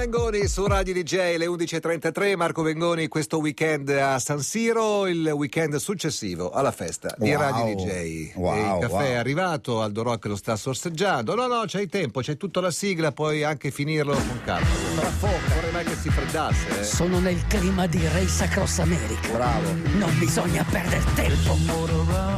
Bengoni su Radio DJ, le 11.33. Marco Bengoni questo weekend a San Siro, il weekend successivo alla festa di Wow. Radio DJ. Wow, E il caffè wow. è arrivato, Aldo Rock lo sta sorseggiando. No, no, c'hai tempo, c'è tutta la sigla, puoi anche finirlo con calma. Farà fuoco, vorrei mai che si freddasse. eh. Sono nel clima di Race Across America. Bravo. Non bisogna perdere tempo.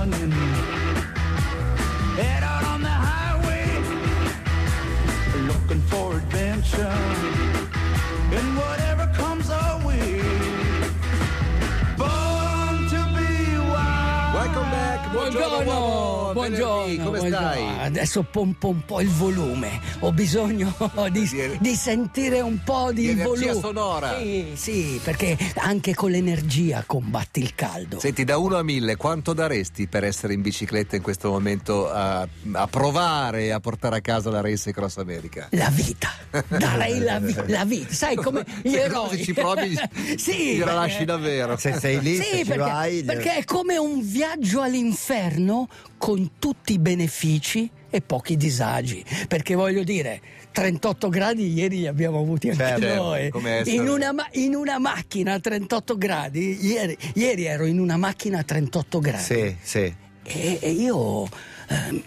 Buongiorno, come buongiorno. stai? Adesso pompo un po' il volume. Ho bisogno di, Di- di sentire un po' di, di energia volume. sonora. Sì, sì, perché anche con l'energia combatti il caldo. Senti, da 1 a 1000, quanto daresti per essere in bicicletta in questo momento a, a provare a portare a casa la Race Cross America? La vita, darei la, vi- la vita, sai come gli Se eroi. ci provi, sì, gliela perché- lasci davvero. Se sei lì, Sì, se ci perché, vai. perché è come un viaggio all'inferno con tutti i benefici e pochi disagi. Perché voglio dire, 38 gradi ieri li abbiamo avuti anche Certo, noi. In una, in una macchina a 38 gradi, ieri, ieri ero in una macchina a 38 gradi. Sì, sì. E, e io ehm,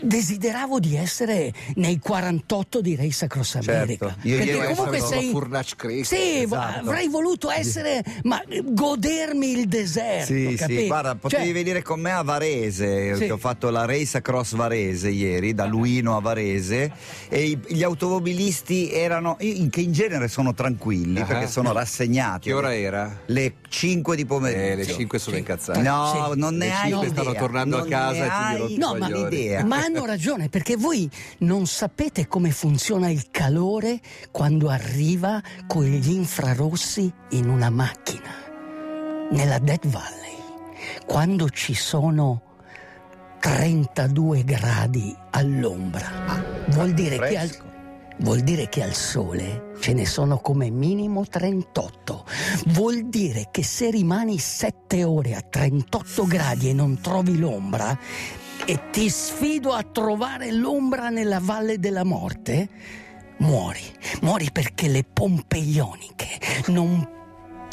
desideravo di essere nei 48 di Race Across America. Certo. Io Perché comunque sei. a Furnace Creek. Sì, Esatto. avrei voluto essere, ma godermi il deserto. Sì, capito? sì, guarda, potevi Cioè, venire con me a Varese, Sì. che ho fatto la Race Across Varese ieri, da Luino a Varese, e gli automobilisti erano, che in genere sono tranquilli, Ah. perché sono rassegnati. Che ora era? Le 5 di pomeriggio. Eh, le 5 sono incazzate. No, Sì. non ne Le hai cinque idea. stanno tornando a non casa ne e tu gli hai rompi i No, ma, ma hanno ragione perché voi non sapete come funziona il calore quando arriva con gli infrarossi in una macchina. Nella Death Valley, quando ci sono 32 gradi all'ombra, vuol dire che al, fresco. Vuol dire che al sole ce ne sono come minimo 38. Vuol dire che se rimani 7 ore a 38 gradi e non trovi l'ombra, e ti sfido a trovare l'ombra nella valle della morte, muori. Muori perché le pompe ioniche non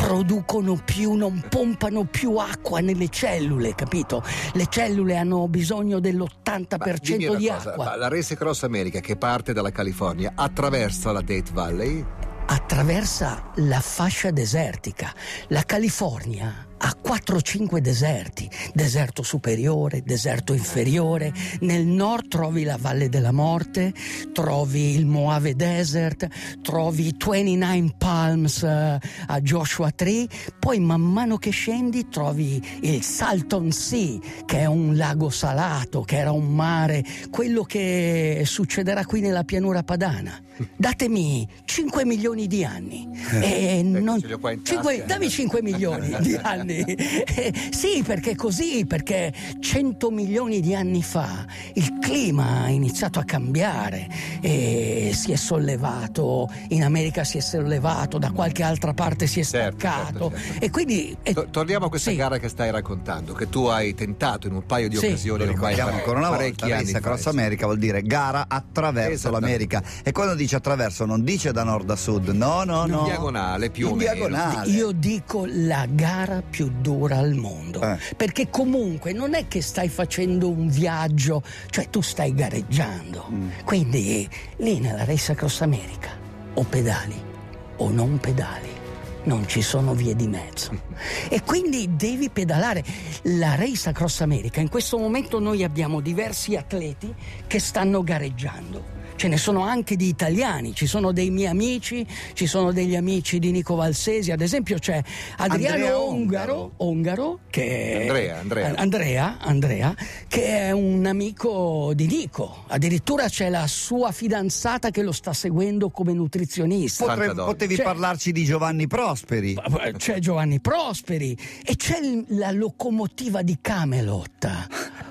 producono più, non pompano più acqua nelle cellule, capito? Le cellule hanno bisogno Ma dell'80% dimmi una di cosa, acqua. La Race Cross America che parte dalla California attraversa la Death Valley. attraversa la fascia desertica. La California ha 4-5 deserti, deserto superiore, deserto inferiore. Nel nord trovi la Valle della Morte, trovi il Mojave Desert, trovi 29 Palms eh, a Joshua Tree, poi man mano che scendi trovi il Salton Sea, che è un lago salato, che era un mare, quello che succederà qui nella pianura padana. Datemi 5 milioni di anni. E non- ho qua in cinque- tasca. dammi 5 milioni di anni. Eh, sì, perché così, perché 100 milioni di anni fa il clima ha iniziato a cambiare e si è sollevato, in America si è sollevato, da qualche altra parte si è Certo, staccato. certo, certo. E quindi... eh, To- torniamo a questa sì. gara che stai raccontando, che tu hai tentato in un paio di Sì. occasioni Lo ricordiamo ancora una volta, anni Race fa, Across insomma. America vuol dire gara attraverso l'America. E quando dice attraverso non dice da nord a sud, no, no, In no. diagonale, più o In meno. diagonale. Io dico la gara più dura al mondo, Eh. perché comunque non è che stai facendo un viaggio, cioè tu stai gareggiando. Mm. Quindi lì nella Race Across America o pedali o non pedali. Non ci sono vie di mezzo. E quindi devi pedalare. La Race Across America, in questo momento noi abbiamo diversi atleti che stanno gareggiando. Ce ne sono anche di italiani, ci sono dei miei amici, ci sono degli amici di Nico Valsesi, ad esempio c'è Adriano Andrea Ongaro, Ongaro, che Andrea, Andrea. Andrea, Andrea, che è un amico di Nico. Addirittura c'è la sua fidanzata che lo sta seguendo come nutrizionista. Potre- potevi Cioè- parlarci di Giovanni Prosperi. C'è Giovanni Prosperi e c'è la locomotiva di Camelot.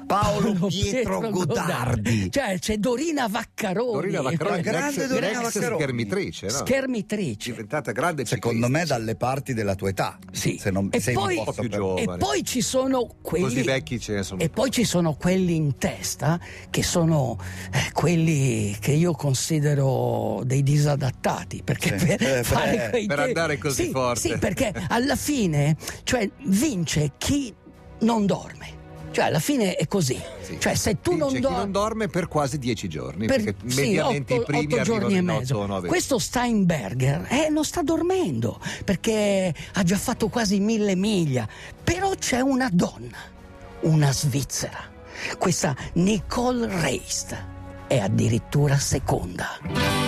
Paolo Pietro Godardi. Cioè c'è Dorina Vaccaroni. Dorina Vaccaroni, La grande l'ex- Dorina Vaccaroni. schermitrice, no? Schermitrice. diventata grande Secondo me dalle parti della tua età. Sì. Se non E sei poi- un po' più giovane. E poi ci sono quelli. Così vecchi ce ne sono E poi ci sono quelli in testa che sono eh, quelli che io considero dei disadattati perché Sì. per, Eh, fare beh, quei per andare così Sì, forte. Sì, perché alla fine cioè, vince chi non dorme. Cioè alla fine è così. Sì. Cioè se tu Vince non dormi non dorme per quasi dieci giorni, per perché sì, mediamente otto- i primi otto giorni e mezzo. 8 o 9. Questo Steinberger eh, non sta dormendo perché ha già fatto quasi mille miglia. Però c'è una donna, una svizzera, questa Nicole Reist, è addirittura seconda.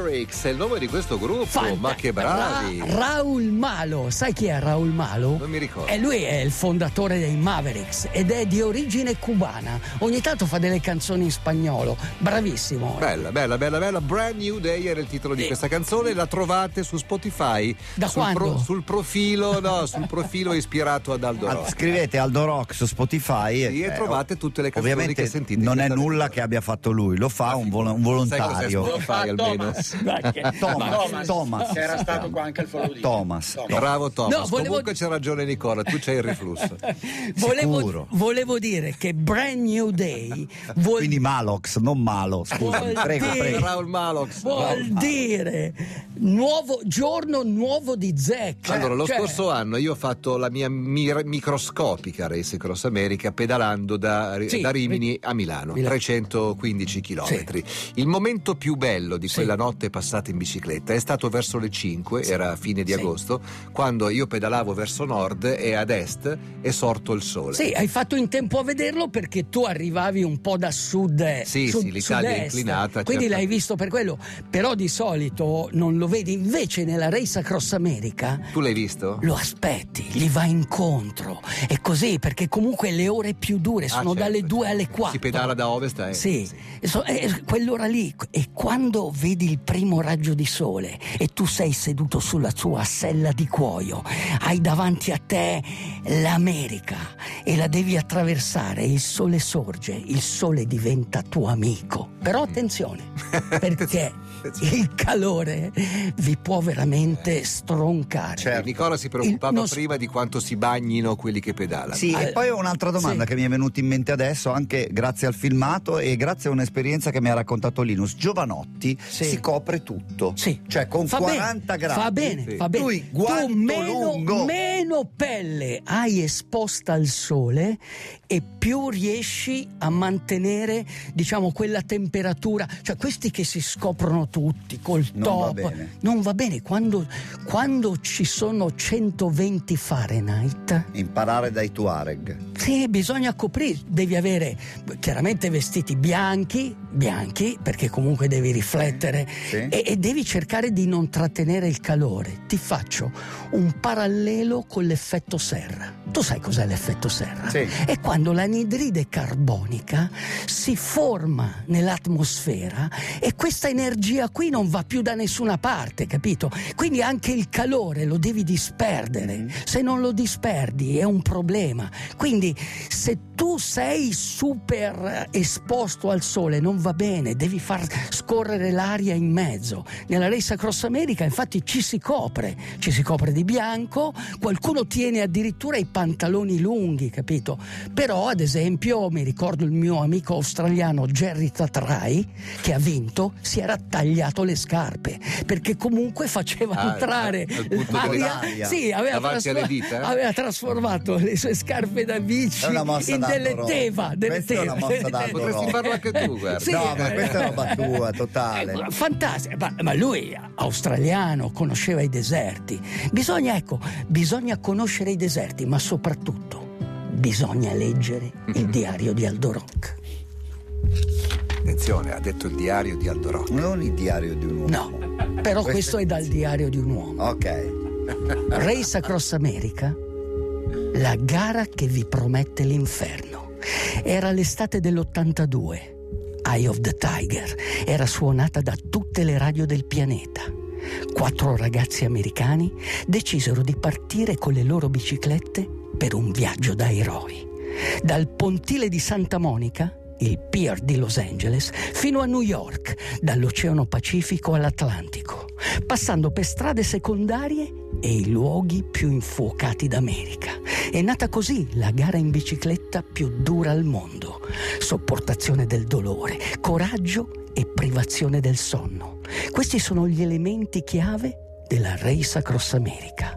Mavericks è il nome di questo gruppo, Fanta- ma che bravi! Ra- Raul Malo, sai chi è Raul Malo? Non mi ricordo. E lui è il fondatore dei Mavericks ed è di origine cubana. Ogni tanto fa delle canzoni in spagnolo, bravissimo. Bella, bella, bella, bella. Brand New Day era il titolo di Eh. questa canzone. La trovate su Spotify. Da sul, quando? sul profilo, no, sul profilo ispirato ad Aldo Ah, Rock. Scrivete Aldo Rock su Spotify Sì, e eh, trovate tutte le canzoni Ovviamente che sentite. non è nulla che abbia fatto lui, lo fa un, vol- un volontario. Spotify almeno? Thomas, Thomas, Che era stato qua anche al follow di Thomas. Bravo Thomas. No, volevo- Comunque c'è ragione Nicola, tu c'hai il riflusso. Volevo, Sicuro. volevo dire che Brand New Day vuol, Quindi Malox, non Malo, scusami, Vuol prego, dire- prego. Raul Malox. vuol dire nuovo giorno nuovo di Zecca. Allora, lo Cioè, scorso anno io ho fatto la mia mir- microscopica Race Cross America pedalando da, Sì, da Rimini a Milano, Milano. 315 km. Il momento più bello di Sì. quella notte passata in bicicletta è stato verso le 5, era fine di Sì. agosto, quando io pedalavo verso nord e ad est è sorto il sole. Sì, hai fatto in tempo a vederlo perché tu arrivavi un po' da sud. Sì, sud- sì, l'Italia è inclinata, Quindi certo. l'hai visto per quello. Però di solito non lo vedi. Invece nella Race Across America Tu l'hai visto? lo aspetti, gli vai incontro. È così perché comunque le ore più dure Ah, sono certo, dalle 2 certo. alle 4. Si pedala da ovest a est. Sì, so- è quell'ora lì. E quando vedi il primo raggio di sole e tu sei seduto sulla tua sella di cuoio, hai davanti a te l'America e la devi attraversare, il sole sorge, il sole diventa tuo amico. Però attenzione, perché il calore vi può veramente stroncare. Certo. Nicola si preoccupava Il- non- prima di quanto si bagnino quelli che pedalano. Sì, Ah, e poi ho un'altra domanda sì. che mi è venuta in mente adesso, anche grazie al filmato e grazie a un'esperienza che mi ha raccontato Linus. Giovanotti Sì. si copre tutto. Sì. Cioè con Fa 40 bene, gradi. Fa bene, Sì. fa bene. Lui guanto tu meno, lungo. meno pelle hai esposta al sole e più riesci a mantenere, diciamo, quella temperatura. Cioè, questi che si scoprono tutti col Non top. va. Non va bene. Quando, quando ci sono 120 Fahrenheit, Imparare dai Tuareg. sì, bisogna coprire, devi avere chiaramente vestiti bianchi, bianchi, perché comunque devi riflettere Sì. e, e devi cercare di non trattenere il calore. Ti faccio un parallelo con l'effetto serra. Tu sai cos'è l'effetto serra? Sì. È quando l'anidride carbonica si forma nell'atmosfera e questa energia qui non va più da nessuna parte, capito? Quindi anche il calore lo devi disperdere. Se non lo disperdi è un problema. Quindi se tu sei super esposto al sole non va bene, devi far scorrere l'aria in mezzo. Nella Race Across America infatti ci si copre, ci si copre di bianco, qualcuno tiene addirittura i pantaloni lunghi, capito? Però ad esempio mi ricordo il mio amico australiano Jerry Tatrai che ha vinto, si era tagliato le scarpe perché comunque faceva Ah, entrare l'aria- sì, aveva, alle dita, eh? aveva trasformato le sue scarpe da bici in delle teva, delle Questa è una teva. Potresti farlo anche tu, guarda. Sì. No, ma questa è roba tua, totale. Eh, Fantastico, ma, ma lui australiano conosceva i deserti. Bisogna, ecco, bisogna conoscere i deserti, ma soprattutto bisogna leggere il diario di Aldo Rock. Attenzione, ha detto il diario di Aldo Rock. Non il diario di un uomo. No, però questo è dal diario di un uomo. Ok. Race Across America, la gara che vi promette l'inferno. Era l'estate dell'82. Eye of the Tiger era suonata da tutte le radio del pianeta. Quattro ragazzi americani decisero di partire con le loro biciclette per un viaggio da eroi. Dal pontile di Santa Monica, il pier di Los Angeles, fino a New York, dall'Oceano Pacifico all'Atlantico, passando per strade secondarie e i luoghi più infuocati d'America. È nata così la gara in bicicletta più dura al mondo. Sopportazione del dolore, coraggio e privazione del sonno. Questi sono gli elementi chiave della Race Across America.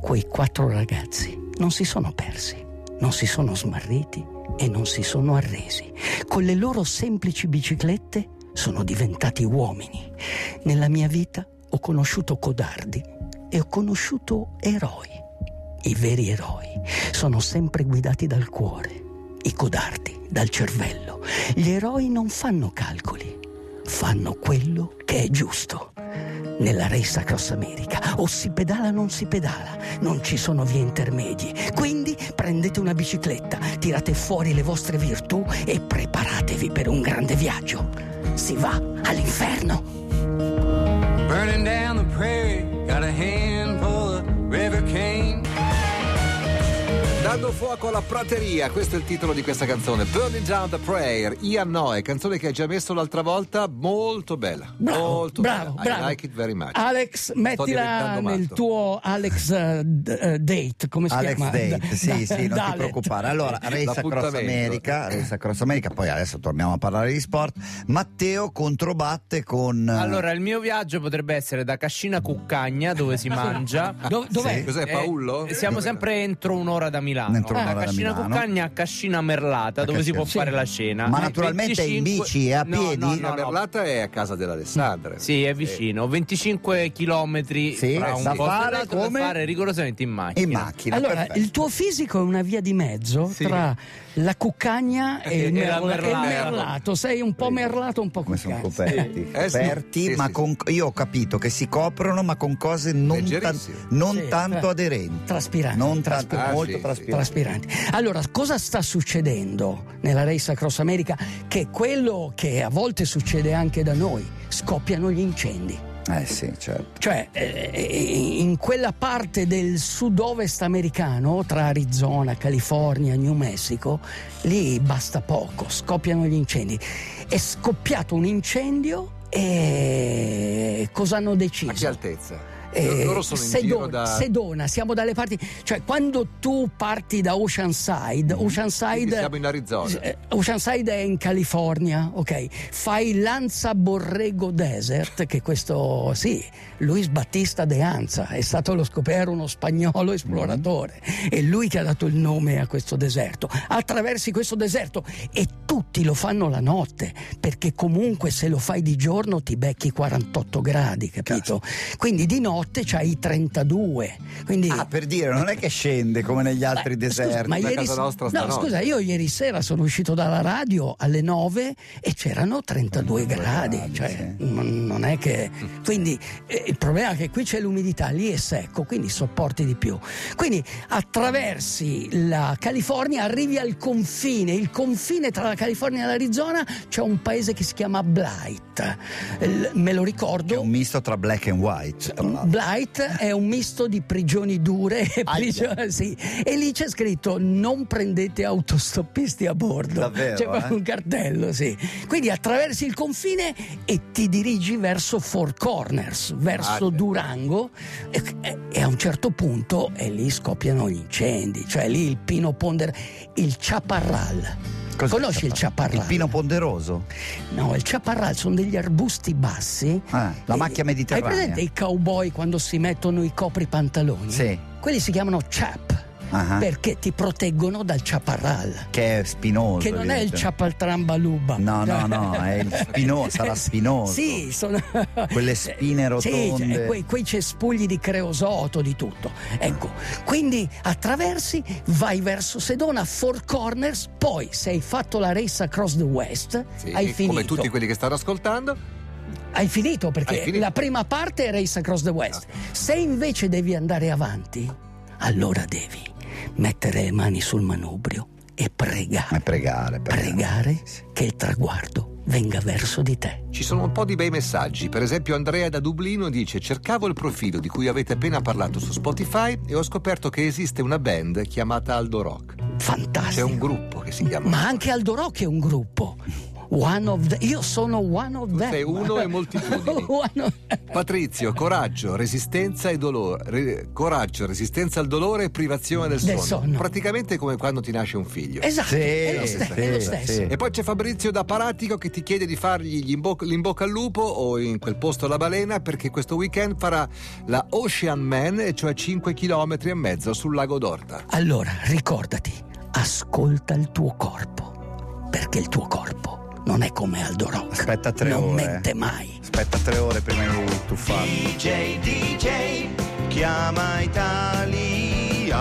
Quei quattro ragazzi non si sono persi, non si sono smarriti e non si sono arresi. Con le loro semplici biciclette sono diventati uomini. Nella mia vita ho conosciuto codardi e ho conosciuto eroi. I veri eroi sono sempre guidati dal cuore, i codardi dal cervello. Gli eroi non fanno calcoli, fanno quello che è giusto. Nella Race Across America o si pedala o non si pedala, non ci sono vie intermedie. Quindi prendete una bicicletta, tirate fuori le vostre virtù e preparatevi per un grande viaggio. Si va all'inferno. Burning down the prairie, got a handful Dando fuoco alla prateria, questo è il titolo di questa canzone. Burning Down the Prayer, Ian Noe, canzone che hai già messo l'altra volta, molto bella. Bravo, molto bravo, bella. bravo. I like it very much. Alex, mettila nel tuo Alex eh, d- eh, Date, come si Alex chiama? Date, Da- sì, da- sì, non ti preoccupare. Allora, Race Across. America, Race Across America, poi adesso torniamo a parlare di sport. Matteo controbatte con eh, Allora, il mio viaggio potrebbe essere da Cascina Cuccagna, dove si mangia. Do- dov'è? Cos'è, Eh, Paullo? siamo sempre entro un'ora da Milano. Entro da un'ora da Cascina Milano. Cuccagna a Cascina Merlata, A dove si Cascina. può Sì. fare la cena. Ma Eh, naturalmente in bici e a No, piedi? No, no, La no. Merlata è a casa dell'Alessandra. Sì, è vicino. 25 km Sì, da fare come? da fare rigorosamente in macchina. in macchina. Allora, perfetto. il tuo fisico è una via di mezzo Sì. tra la cuccagna e il, E la merla- e il merlato. Sei un po' merlato, un po' come sono coperti, Eh, coperti ma con, io ho capito che si coprono ma con cose non, tan- tanto eh, aderenti traspiranti, non tanto traspiranti. Ah, molto sì, traspiranti traspiranti. Allora, cosa sta succedendo nella Race Across America? Che è quello che a volte succede anche da noi, scoppiano gli incendi. eh sì certo Cioè, eh, in quella parte del sud-ovest americano, tra Arizona, California, New Mexico, lì basta poco, scoppiano gli incendi. È scoppiato un incendio e cosa hanno A deciso? che altezza? Eh, Loro sono in Sedona, giro da... Sedona, siamo dalle parti, cioè quando tu parti da Oceanside, Quindi Oceanside, siamo in Arizona. eh, Oceanside è in California, ok? Fai Lanza Borrego Desert, che questo, sì, Luis Battista de Anza è stato lo scoperto uno spagnolo esploratore, è lui che ha dato il nome a questo deserto. Attraversi questo deserto e tutti lo fanno la notte, perché comunque se lo fai di giorno ti becchi 48 gradi, capito? Quindi di notte c'hai i 32. Quindi ah per dire non è che scende come negli altri Beh, scusa, deserti ma da ieri, nostra no, scusa, io ieri sera sono uscito dalla radio alle 9 e c'erano 32 gradi, gradi, cioè sì. non è che quindi eh, il problema è che qui c'è l'umidità, lì è secco, quindi sopporti di più. Quindi attraversi la California, arrivi al confine, il confine tra la California e l'Arizona, c'è un paese che si chiama Blight. Me lo è ricordo. un misto tra black and white tra. Blight è un misto di prigioni dure e, prigioni- sì. e lì c'è scritto non prendete autostoppisti a bordo. Davvero, C'è proprio eh? un cartello, sì. Quindi attraversi il confine e ti dirigi verso Four Corners, verso Ah, Durango e, e- e a un certo punto e lì scoppiano gli incendi, cioè lì il pino ponder, il chaparral. Cos'è Conosci il chaparral? il pino ponderoso No, il chaparral sono degli arbusti bassi. Ah, la macchia mediterranea. Hai presente i cowboy quando si mettono i copri pantaloni? sì Quelli si chiamano chap Ah, perché ti proteggono dal chaparral. che è spinoso Che non è il evidentemente. chapaltrambaluba. No, no, no, è il spinoso, sarà spinoso. Sì, sono Quelle spine Sì, rotonde. cioè, quei, quei cespugli di creosoto, di tutto. Ecco, quindi attraversi, vai verso Sedona, Four Corners, poi se hai fatto la race across the West, Sì, hai finito. come tutti quelli che stanno ascoltando. Hai finito perché Hai finito. la prima parte è Race Across the West. Se invece devi andare avanti, allora devi mettere le mani sul manubrio e pregare. E pregare, pregare. Pregare che il traguardo venga verso di te. Ci sono un po' di bei messaggi. Per esempio, Andrea da Dublino dice: Cercavo il profilo di cui avete appena parlato su Spotify e ho scoperto che esiste una band chiamata Aldo Rock. Fantastico. C'è un gruppo che si chiama. Ma anche Aldo Rock è un gruppo. One of the- io sono one of them. sei uno e moltitudini. Of- Patrizio, coraggio, resistenza e dolore. Re- coraggio, resistenza al dolore e privazione del, Del sonno. Praticamente come quando ti nasce un figlio. Esatto, Sì, è lo, ste- sì, è lo stesso. sì. E poi c'è Fabrizio da Paratico che ti chiede di fargli gli in bo- l'in bocca al lupo o in quel posto la balena perché questo weekend farà la Ocean Man, e cioè 5 km e mezzo sul lago d'Orta. Allora, ricordati, ascolta il tuo corpo, perché il tuo corpo non è come Aldo Rock. Aspetta tre non ore. mente mai. Aspetta tre ore prima di tuffarmi. DJ, DJ, chiama Italia.